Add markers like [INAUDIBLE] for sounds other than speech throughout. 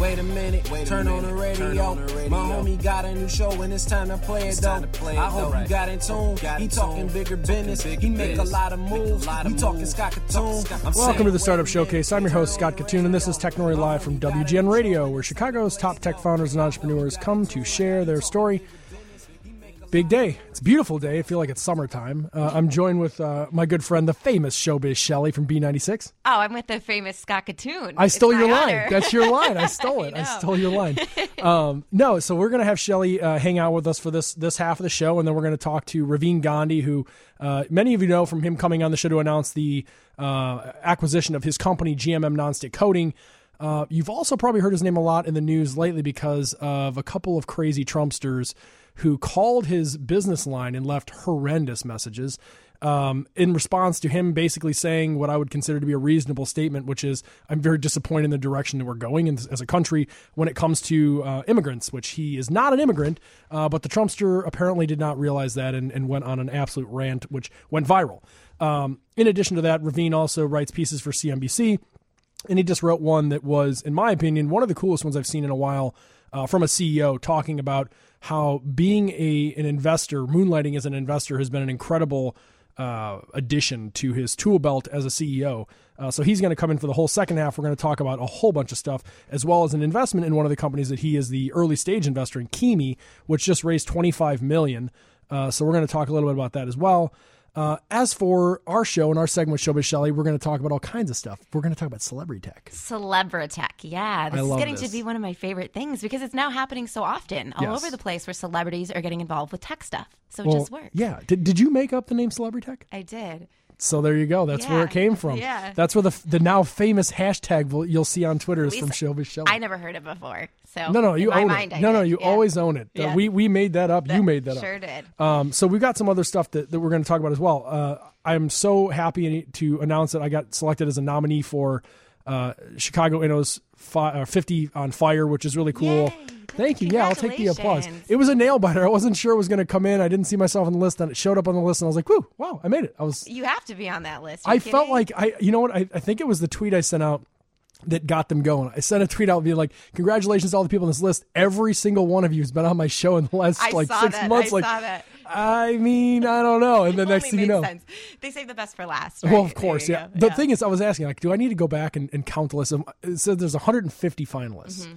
Wait a minute, Wait a turn, minute. On the turn on the radio. My homie got a new show and it's time to play it though. Play it I hope right. you got in tune. Got he talking bigger business. Bigger he make business. a lot of moves. Lot of we talking Scott Kitun. Welcome to the Startup Showcase. I'm your host Scott Kitun, and this is Technori Live from WGN Radio, where Chicago's top tech founders and entrepreneurs come to share their story Big day. It's a beautiful day. I feel like it's summertime. Uh, I'm joined with uh, my good friend, the famous showbiz Shelly from B96. Oh, I'm with the famous Scott Kitun. I stole your honor. line. That's your line. I stole [LAUGHS] it. I, I stole your line. [LAUGHS] Um, no, so we're going to have Shelly uh, hang out with us for this this half of the show, and then we're going to talk to Ravin Gandhi, who uh, many of you know from him coming on the show to announce the uh, acquisition of his company, GMM Nonstick Coating. Uh, you've also probably heard his name a lot in the news lately because of a couple of crazy Trumpsters who called his business line and left horrendous messages. Um, in response to him basically saying what I would consider to be a reasonable statement, which is, I'm very disappointed in the direction that we're going in, as a country when it comes to uh, immigrants, which he is not an immigrant, uh, but the Trumpster apparently did not realize that and, and went on an absolute rant, which went viral. Um, in addition to that, Ravin also writes pieces for CNBC, and he just wrote one that was, in my opinion, one of the coolest ones I've seen in a while uh, from a CEO talking about how being a an investor, moonlighting as an investor, has been an incredible uh, addition to his tool belt as a CEO. Uh, so he's going to come in for the whole second half. We're going to talk about a whole bunch of stuff, as well as an investment in one of the companies that he is the early stage investor in, Kimi, which just raised 25 million. Uh, so we're going to talk a little bit about that as well. Uh, as for our show and our segment with Showbiz Shelly, we're going to talk about all kinds of stuff. We're going to talk about celebrity tech. Celebrity tech, yeah. This is getting this. to be one of my favorite things because it's now happening so often all yes. over the place where celebrities are getting involved with tech stuff. So well, it just works. Yeah. Did, did you make up the name Celebrity Tech? I did. So there you go. That's yeah. where it came from. Yeah. That's where the the now famous hashtag you'll see on Twitter is from Showbiz Shelly. I never heard it before. So no, no, you own it. no, no, you yeah. always own it. Yeah. Uh, we we made that up. That you made that sure up. Sure did. Um, so we've got some other stuff that, that we're going to talk about as well. Uh, I'm so happy to announce that I got selected as a nominee for uh, Chicago Inno's fi- uh, 50 on Fire, which is really cool. Yay. Thank you. Yeah, I'll take the applause. It was a nail biter. I wasn't sure it was going to come in. I didn't see myself on the list, and it showed up on the list, and I was like, "Whoo! Wow, I made it!" I was. You have to be on that list. I kidding? felt like I. You know what? I, I think it was the tweet I sent out that got them going. I sent a tweet out being like, "Congratulations to all the people on this list. Every single one of you has been on my show in the last I like six that. months." I like, saw that. I mean, I don't know. And the next thing you know, sense. they save the best for last. Right? Well, of course, yeah. Go. The yeah. thing is, I was asking, like, do I need to go back and, and count the list? It said there's 150 finalists. Mm-hmm.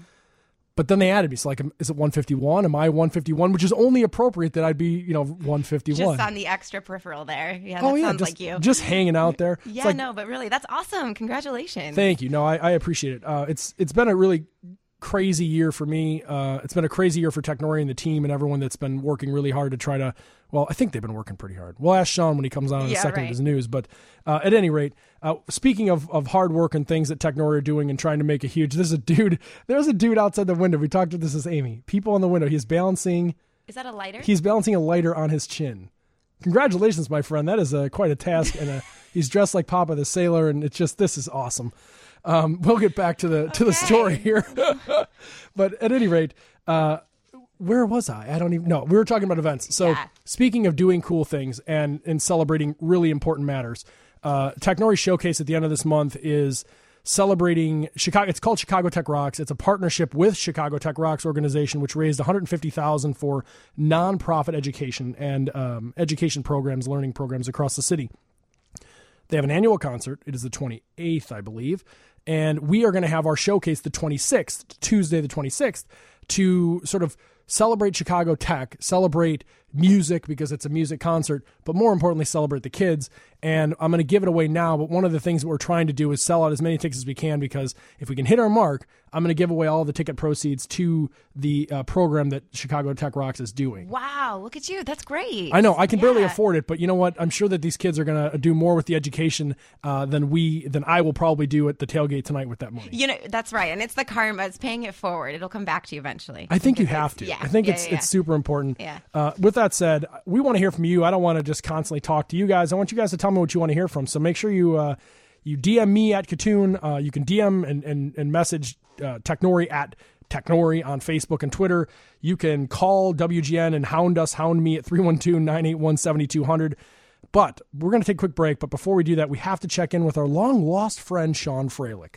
But then they added me. So like, is it 151? Am I 151? Which is only appropriate that I'd be, you know, 151. Just on the extra peripheral there. Yeah, that oh, yeah, sounds just, like you. Just hanging out there. yeah, like, no, but really, that's awesome. Congratulations. Thank you. No, I, I appreciate it. Uh, it's it's been a really crazy year for me. Uh, it's been a crazy year for Technori and the team and everyone that's been working really hard to try to. Well, I think they've been working pretty hard. We'll ask Sean when he comes on in yeah, a second right. with his news. But uh, at any rate, uh, speaking of, of hard work and things that Technori are doing and trying to make a huge, there's a dude. [LAUGHS] There's a dude outside the window. We talked to this is Amy. People on the window. He's balancing. Is that a lighter? He's balancing a lighter on his chin. Congratulations, my friend. That is a, quite a task, and a, [LAUGHS] he's dressed like Papa the Sailor, and it's just this is awesome. Um, we'll get back to the to the story here, [LAUGHS] but at any rate, uh, where was I? I don't even know. We were talking about events. So yeah. speaking of doing cool things and and celebrating really important matters, uh, Technori Showcase at the end of this month is celebrating Chicago. It's called Chicago Tech Rocks. It's a partnership with Chicago Tech Rocks organization, which raised 150,000 for nonprofit education and um, education programs, learning programs across the city. They have an annual concert. It is the 28th, I believe and we are going to have our showcase the 26th, Tuesday the 26th, to sort of celebrate Chicago Tech, celebrate music because it's a music concert, but more importantly, celebrate the kids. And I'm going to give it away now. But one of the things that we're trying to do is sell out as many tickets as we can because if we can hit our mark, I'm going to give away all the ticket proceeds to the uh, program that Chicago Tech Rocks is doing. Wow, look at you. That's great. I know. I can yeah. barely afford it, but you know what? I'm sure that these kids are going to do more with the education uh, than we than I will probably do at the tailgate tonight with that money. You know, that's right. And it's the karma. It's paying it forward. It'll come back to you eventually. I think you have to. Yeah. I think yeah, it's yeah, it's super important. Yeah. Uh, with that said, we want to hear from you. I don't want to just constantly talk to you guys. I want you guys to tell me what you want to hear from. So make sure you uh, you DM me at Kitun. Uh, you can DM and and, and message uh, Technori at Technori on Facebook and Twitter. You can call WGN and hound us, hound me at 312 981 7200. But we're going to take a quick break. But before we do that, we have to check in with our long lost friend, Sean Fralick.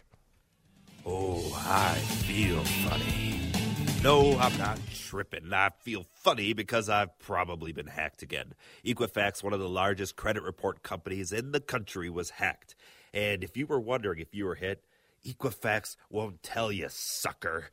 Oh, I feel funny. No, I'm not tripping. I feel funny because I've probably been hacked again. Equifax, one of the largest credit report companies in the country, was hacked. And if you were wondering if you were hit, Equifax won't tell you, sucker.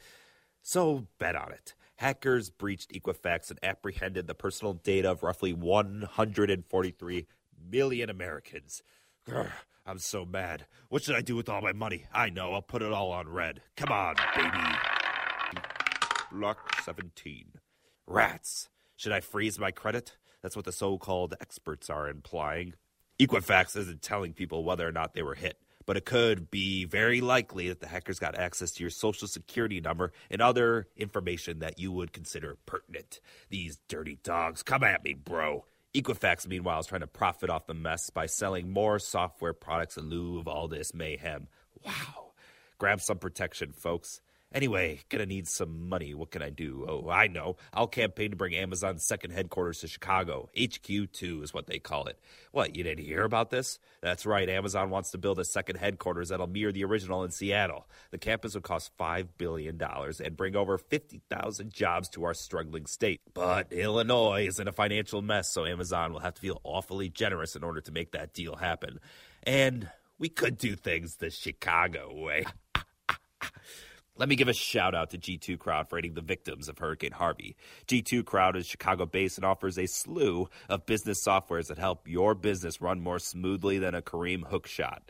So bet on it. Hackers breached Equifax and apprehended the personal data of roughly 143 million Americans. Grr. I'm so mad. What should I do with all my money? I know, I'll put it all on red. Come on, baby. Luck 17. Rats. Should I freeze my credit? That's what the so called experts are implying. Equifax isn't telling people whether or not they were hit, but it could be very likely that the hackers got access to your social security number and other information that you would consider pertinent. These dirty dogs, come at me, bro. Equifax, meanwhile, is trying to profit off the mess by selling more software products in lieu of all this mayhem. Wow. Grab some protection, folks. Anyway, gonna need some money. What can I do? Oh, I know. I'll campaign to bring Amazon's second headquarters to Chicago. HQ2 is what they call it. What, you didn't hear about this? That's right. Amazon wants to build a second headquarters that'll mirror the original in Seattle. The campus will cost $5 billion and bring over 50,000 jobs to our struggling state. But Illinois is in a financial mess, so Amazon will have to feel awfully generous in order to make that deal happen. And we could do things the Chicago way. Let me give a shout out to G2 Crowd for aiding the victims of Hurricane Harvey. G2 Crowd is Chicago based and offers a slew of business softwares that help your business run more smoothly than a Kareem hook shot.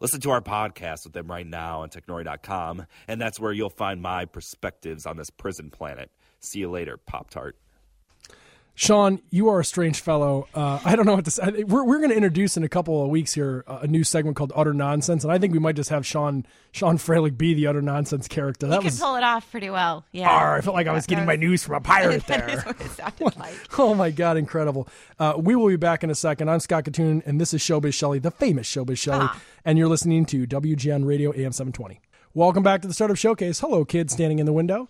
Listen to our podcast with them right now on technori.com, and that's where you'll find my perspectives on this prison planet. See you later, Pop Tart. Sean, you are a strange fellow. Uh, I don't know what to say. We're, we're going to introduce in a couple of weeks here uh, a new segment called Utter Nonsense, and I think we might just have Sean Sean Fralick be the Utter Nonsense character. That he was pull it off pretty well. Yeah, I felt like I was getting my news from a pirate [LAUGHS] there. [LAUGHS] like. oh my god, incredible! Uh, we will be back in a second. I'm Scott Kitun, and this is Showbiz Shelly, the famous Showbiz Shelly, ah. and you're listening to WGN Radio AM 720. Welcome back to the Startup Showcase. Hello, kids standing in the window.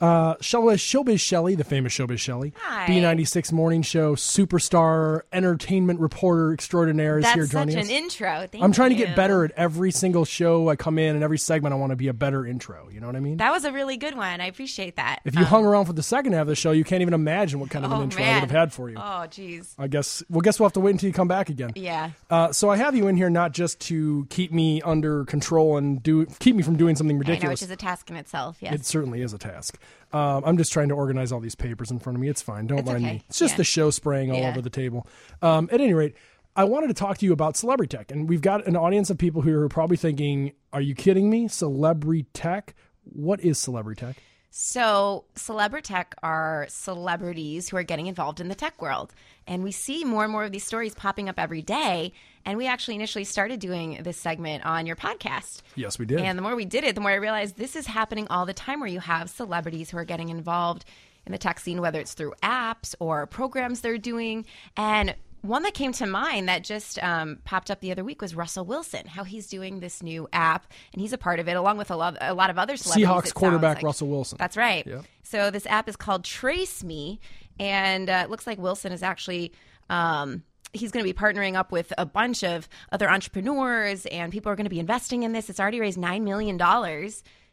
Uh, Showbiz Shelly, the famous Showbiz Shelly, B96 morning show superstar, entertainment reporter extraordinaire is That's here joining us. such an intro. Thank I'm trying you. to get better at every single show I come in and every segment. I want to be a better intro. You know what I mean? That was a really good one. I appreciate that. If you um, hung around for the second half of the show, you can't even imagine what kind of oh, an intro man. I would have had for you. Oh, jeez. I guess. Well, guess we'll have to wait until you come back again. Yeah. Uh, so I have you in here not just to keep me under control and do keep me from doing something ridiculous, know, which is a task in itself. Yes. It certainly is a task. Um, I'm just trying to organize all these papers in front of me. It's fine. Don't it's mind okay. me. It's just yeah. the show spraying all yeah. over the table. Um, at any rate, I wanted to talk to you about celebrity tech, and we've got an audience of people who are probably thinking, "Are you kidding me? Celebrity tech? What is celebrity tech?" So, celebrity tech are celebrities who are getting involved in the tech world. And we see more and more of these stories popping up every day. And we actually initially started doing this segment on your podcast. Yes, we did. And the more we did it, the more I realized this is happening all the time where you have celebrities who are getting involved in the tech scene, whether it's through apps or programs they're doing. And one that came to mind that just um, popped up the other week was Russell Wilson, how he's doing this new app, and he's a part of it, along with a lot, a lot of other celebrities. Seahawks quarterback like. Russell Wilson. That's right. Yep. So this app is called TraceMe, and uh, it looks like Wilson is actually. Um, he's going to be partnering up with a bunch of other entrepreneurs, and people are going to be investing in this. It's already raised $9 million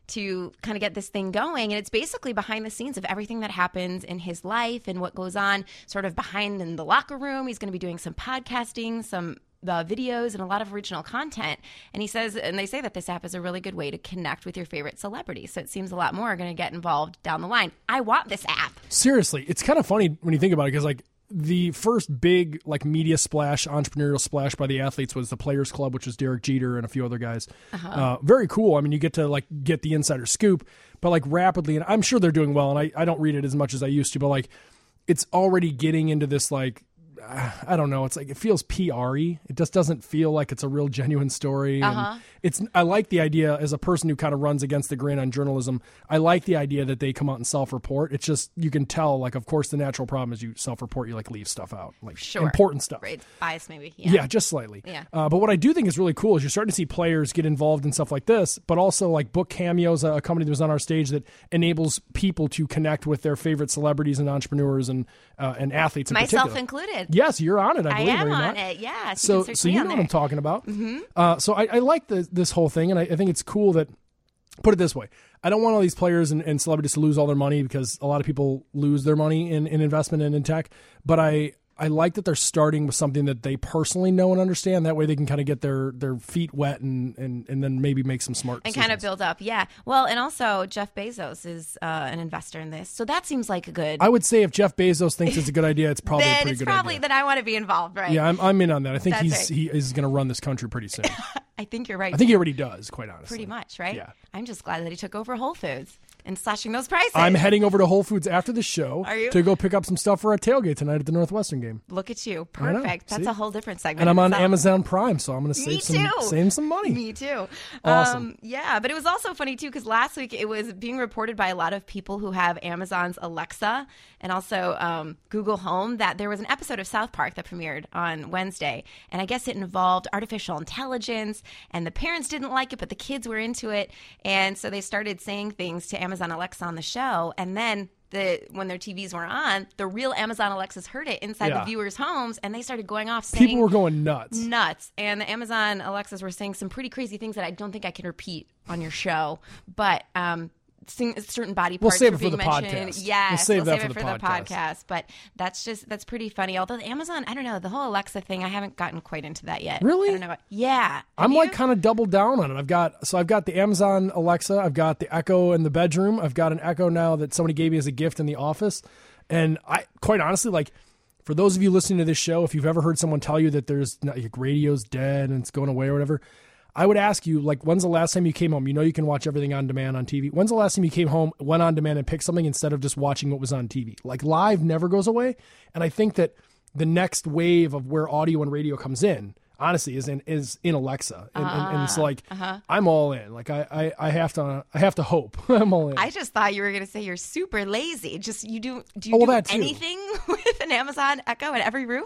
to kind of get this thing going. And it's basically behind the scenes of everything that happens in his life and what goes on sort of behind in the locker room. He's going to be doing some podcasting, some the videos and a lot of original content. And he says, and they say that this app is a really good way to connect with your favorite celebrities. So it seems a lot more are going to get involved down the line. I want this app. Seriously, it's kind of funny when you think about it because like the first big like media splash, entrepreneurial splash by the athletes was the Players Club, which was Derek Jeter and a few other guys. Uh-huh. Uh, very cool. I mean, you get to like get the insider scoop, but like rapidly, and I'm sure they're doing well. And I, I don't read it as much as I used to, but like it's already getting into this like I don't know. It's like it feels PR-y. It just doesn't feel like it's a real genuine story. Uh-huh. it's I like the idea as a person who kind of runs against the grain on journalism. I like the idea that they come out and self-report. It's just you can tell. Like, of course, the natural problem is you self-report. You like leave stuff out, like sure. important stuff. Right, bias maybe. Yeah, yeah just slightly. Yeah. Uh, but what I do think is really cool is you're starting to see players get involved in stuff like this, but also like book cameos. A company that was on our stage that enables people to connect with their favorite celebrities and entrepreneurs and uh, and athletes. In Myself particular. included. Yes, you're on it. I, believe, I am on not? it. Yeah. So, so, so you know what I'm talking about. Mm-hmm. Uh, so I, I like the, this whole thing, and I, I think it's cool that put it this way I don't want all these players and, and, celebrities to lose all their money because a lot of people lose their money in, in investment and in tech. But I, I like that they're starting with something that they personally know and understand. That way they can kind of get their, their feet wet and, and, and then maybe make some smart and decisions. kind of build up. Yeah. Well, and also Jeff Bezos is uh, an investor in this, so that seems like a good. I would say if Jeff Bezos thinks it's a good idea, it's [LAUGHS] probably a then pretty it's good probably idea. that I want to be involved, right? yeah, I'm, I'm in on that. I think That's he's right. he is going to run this country pretty soon. [LAUGHS] I think you're right. I think he already does, quite honestly. pretty much, right? Yeah. I'm just glad that he took over Whole Foods and slashing those prices. I'm heading over to Whole Foods after the show Are you? to go pick up some stuff for a tailgate tonight at the Northwestern game. Look at you, perfect. That's See? a whole different segment. And I'm on itself. Amazon Prime, so I'm going to save some save some money. Me too. Awesome. Um, yeah, but it was also funny too because last week it was being reported by a lot of people who have Amazon's Alexa and also um, Google Home that there was an episode of South Park that premiered on Wednesday, and I guess it involved artificial intelligence, and the parents didn't like it, but the kids were into it, and so they started saying things to Amazon Alexa on the show, and then. The, when their TVs were on, the real Amazon Alexas heard it inside Yeah. the viewers' homes, and they started going off saying People were going nuts. nuts. And the Amazon Alexas were saying some pretty crazy things that I don't think I can repeat on your show. But um, certain body We'll parts save were it for being the mentioned. podcast. Yes, We'll save that it for for the the podcast. podcast. But that's just that's pretty funny. Although the Amazon, I don't know the whole Alexa thing. I haven't gotten quite into that yet. Really? I don't know. What, yeah. I'm Have like kind of doubled down on it. I've got so I've got the Amazon Alexa, I've got the Echo in the bedroom, I've got an Echo now that somebody gave me as a gift in the office, and I quite honestly like. For those of you listening to this show, if you've ever heard someone tell you that there's like radio's dead and it's going away or whatever, I would ask you like, when's the last time you came home? You know you can watch everything on demand on TV. When's the last time you came home, went on demand, and picked something instead of just watching what was on TV? Like live never goes away, and I think that the next wave of where audio and radio comes in honestly is in is in Alexa. And, and, and so like I'm all in. Like I, I I have to I have to hope. [LAUGHS] I'm all in. I just thought you were going to say you're super lazy. Just you do do you Oh, well, do anything [LAUGHS] with an Amazon Echo in every room?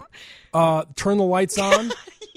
uh turn the lights [LAUGHS] on.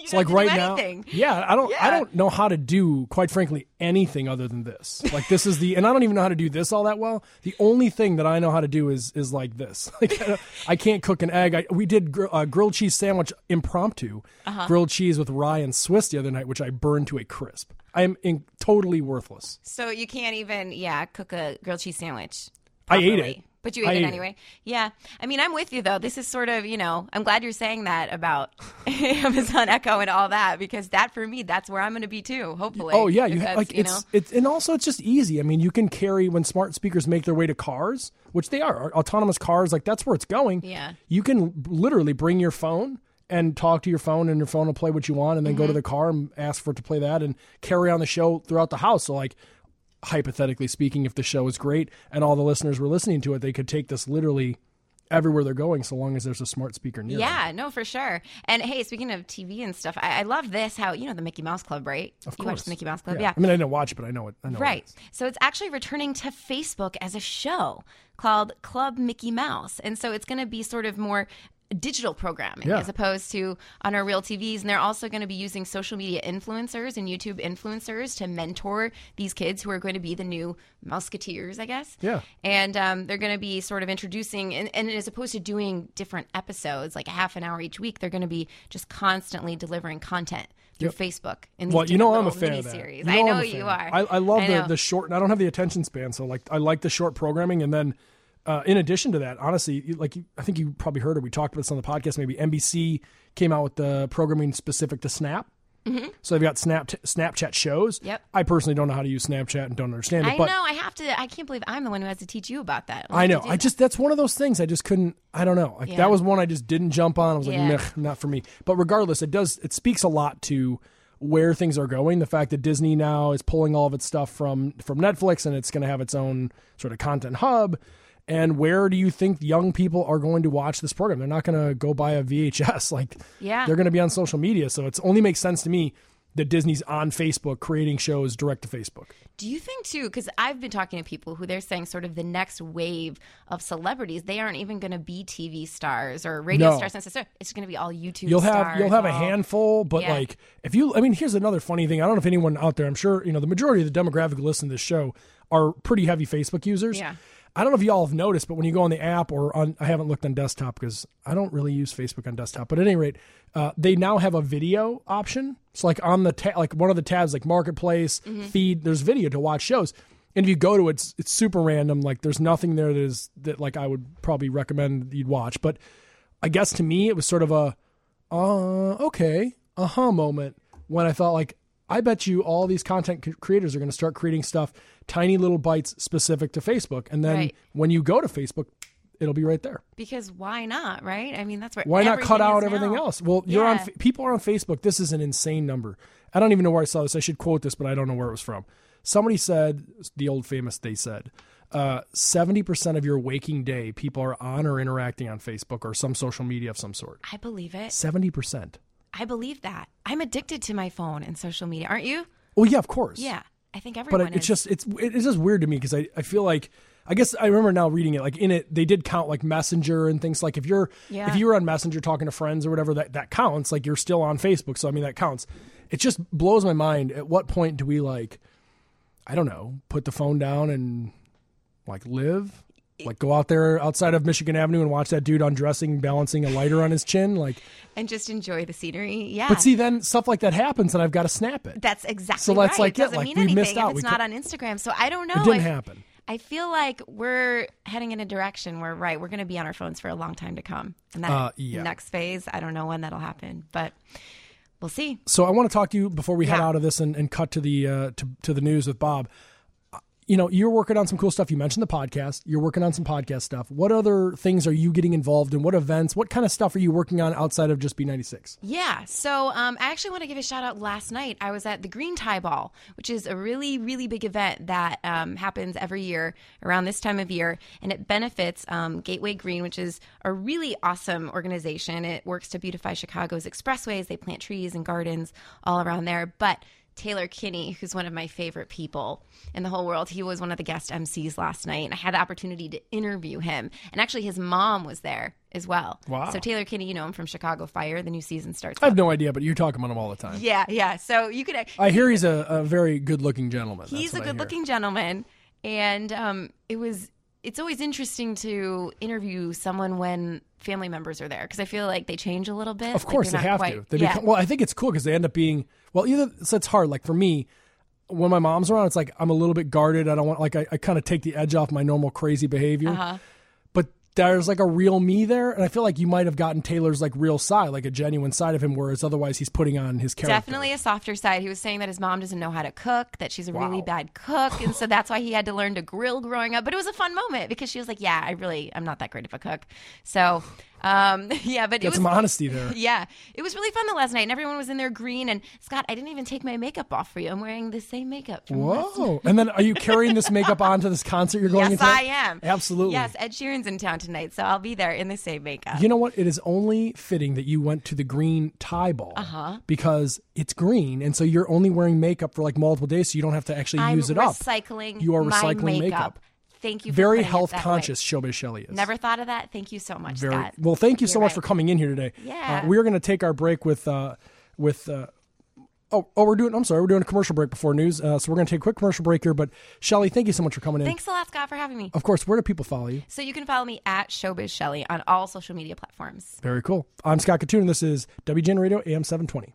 So like right now yeah I don't I don't know how to do quite frankly anything other than this. Like this is the and I don't even know how to do this all that well. The only thing that I know how to do is is like this. Like I, I can't cook an egg. I, we did gr- uh, grilled cheese sandwich impromptu. Uh-huh. grilled cheese with rye and Swiss the other night which I burned to a crisp I am in, totally worthless So you can't even, yeah, cook a grilled cheese sandwich. I ate it. But you ate I it ate it. anyway. Yeah. I mean, I'm with you though. This is sort of, you know, I'm glad you're saying that about [LAUGHS] Amazon Echo and all that because that for me, that's where I'm going to be too. Hopefully. Oh yeah, you Because ha- like you it's know, it's and also it's just easy. I mean, you can carry when smart speakers make their way to cars, which they are autonomous cars. Like that's where it's going. Yeah. you can literally bring your phone and talk to your phone, and your phone will play what you want, and then go to Mm-hmm. the car and ask for it to play that, and carry on the show throughout the house. So like. Hypothetically speaking, if the show is great and all the listeners were listening to it, they could take this literally everywhere they're going, so long as there's a smart speaker near. them. yeah, no, for sure. And hey, speaking of TV and stuff, I, I love this. How you know the Mickey Mouse Club, right? Of course. You watch the Mickey Mouse Club, Yeah. yeah. I mean, I didn't watch it, but I know it. I know what it Right. So it's actually returning to Facebook as a show called Club Mickey Mouse. And so it's going to be sort of more digital programming Yeah. as opposed to on our real TVs. And they're also going to be using social media influencers and YouTube influencers to mentor these kids who are going to be the new Musketeers, I guess. Yeah. And um, they're going to be sort of introducing, and, and as opposed to doing different episodes, like a half an hour each week, they're going to be just constantly delivering content through Facebook. In these Well, you know I'm a fan of that. You I I'm know you are. I, I love I the know. the short. I don't have the attention span, so like I like the short programming, and then uh, in addition to that, honestly, like you, I think you probably heard it. We talked about this on the podcast. Maybe NBC came out with the programming specific to Snap. So they've got Snap Snapchat shows. Mm-hmm. Yep. I personally don't know how to use Snapchat and don't understand it, I but know. I have to. I can't believe I'm the one who has to teach you about that. I know. Like, I just that's one of those things I just couldn't. I don't know. Like Yeah. that was one I just didn't jump on. I was like, Yeah. Meh, not for me. But regardless, it does. It speaks a lot to where things are going. The fact that Disney now is pulling all of its stuff from from Netflix and it's going to have its own sort of content hub. And where do you think young people are going to watch this program? They're not going to go buy a VHS. [LAUGHS] Like, Yeah. they're going to be on social media. So it only makes sense to me that Disney's on Facebook creating shows direct to Facebook. Do you think too? Because I've been talking to people who they're saying sort of the next wave of celebrities. They aren't even going to be TV stars or radio No. stars necessarily. It's going to be all YouTube. you'll have you'll have a handful but Yeah. like if you i mean here's another funny thing i don't know if anyone out there i'm sure you know the majority of the demographic who listen to this show are pretty heavy facebook users Yeah. I don't know if y'all have noticed, but when you go on the app or on, I haven't looked on desktop because I don't really use Facebook on desktop. But at any rate, uh, they now have a video option. So like on the ta- like one of the tabs, like Marketplace, Feed, there's video to watch shows. And if you go to it, it's, it's super random. Like there's nothing there that is that like I would probably recommend you'd watch. But I guess to me, it was sort of a, uh, okay, uh huh moment when I thought like, I bet you all these content creators are going to start creating stuff, tiny little bites specific to Facebook. And then Right. when you go to Facebook, it'll be right there. Because why not, right? I mean, that's where Why not cut out everything now. else? Well, you're on Yeah. F- people are on Facebook. This is an insane number. I don't even know where I saw this. I should quote this, but I don't know where it was from. Somebody said the old famous. They said uh, seventy percent of your waking day, people are on or interacting on Facebook or some social media of some sort. I believe it. Seventy percent. I believe that. I'm addicted to my phone and social media, aren't you? Well, yeah, of course. Yeah, I think but everyone it, it's just it's it's just weird to me because I, I feel like I guess I remember now reading it like in it they did count like messenger and things like if you're Yeah. if you were on messenger talking to friends or whatever that that counts like you're still on Facebook so I mean that counts it just blows my mind at what point do we like I don't know put the phone down and like live like go out there outside of Michigan Avenue and watch that dude undressing balancing a lighter on his chin like and just enjoy the scenery. Yeah. but see then stuff like that happens and I've got to snap it that's exactly So that's right. like, it yeah, doesn't like, mean we anything missed if out. it's We not could- on Instagram. So I don't know. it didn't I, happen I feel like we're heading in a direction where right, we're going to be on our phones for a long time to come. And that Uh, yeah. next phase, I don't know when that'll happen, but we'll see. So I want to talk to you before we head out of this and, and cut to the uh, to to the news with Bob. You know, you're working on some cool stuff. You mentioned the podcast. You're working on some podcast stuff. What other things are you getting involved in? What events? What kind of stuff are you working on outside of just B96? Yeah. So um, I actually want to give a shout out. Last night, I was at the Green Tie Ball, which is a really, really big event that um, happens every year around this time of year, and it benefits um, Gateway Green, which is a really awesome organization. It works to beautify Chicago's expressways. They plant trees and gardens all around there, but. Taylor Kinney, who's one of my favorite people in the whole world. He was one of the guest MCs last night, and I had the opportunity to interview him. And actually, his mom was there as well. Wow. So Taylor Kinney, you know him from Chicago Fire. The new season starts. I have up. no idea, but you're talking about him all the time. Yeah, yeah. So you could. I hear he's a, a very good looking gentleman. He's a hear. good-looking gentleman, and um, it was. It's always interesting to interview someone when family members are there because I feel like they change a little bit. Of course, like they have not to. quite- They yeah. become, well, I think it's cool because they end up being well. Either so it's hard. Like for me, when my mom's around, it's like I'm a little bit guarded. I don't want like I, I kind of take the edge off my normal crazy behavior. Uh-huh. There's like a real me there, and I feel like you might have gotten Taylor's like real side, like a genuine side of him, whereas otherwise he's putting on his character. Definitely a softer side. He was saying that his mom doesn't know how to cook, that she's a really bad cook, and so [SIGHS] that's why he had to learn to grill growing up. But it was a fun moment because she was like, "Yeah, I really, I'm not that great of a cook." So, um, [LAUGHS] yeah, but it Get was some honesty there. [LAUGHS] Yeah, it was really fun the last night, and everyone was in their green. And Scott, I didn't even take my makeup off for you. I'm wearing the same makeup. Whoa! And then are you carrying this makeup [LAUGHS] on to this concert you're going Yes, into? I am. Absolutely. Yes, Ed Sheeran's in town tonight, so I'll be there in the same makeup. You know what? It is only fitting that you went to the green tie ball Uh-huh. because it's green, and so you're only wearing makeup for like multiple days, so you don't have to actually I'm use it up. recycling. You are recycling makeup. makeup. Thank you. For Very health that way. conscious, Showbiz Shelly is. Never thought of that. Thank you so much, Very Scott. well. Thank you so You're much for coming in here today. Yeah. Uh, we are going to take our break with uh, with. Uh, Oh, oh, we're doing. I'm sorry, we're doing a commercial break before news. Uh, so we're going to take a quick commercial break here. But Shelly, thank you so much for coming in. Thanks a lot, Scott, for having me. Of course, where do people follow you? So you can follow me at Showbiz Shelly on all social media platforms. Very cool. I'm Scott Kitun, and this is WGN Radio AM 720.